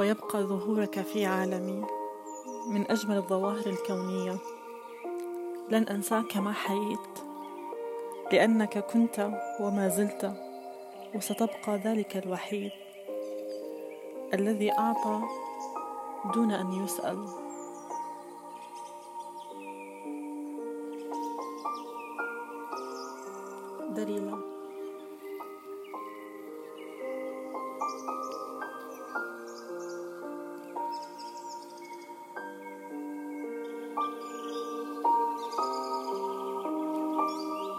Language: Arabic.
ويبقى ظهورك في عالمي. من أجمل الظواهر الكونية. لن أنساك ما حييت. لأنك كنت وما زلت وستبقى ذلك الوحيد الذي أعطى دون أن يسأل. دليلا.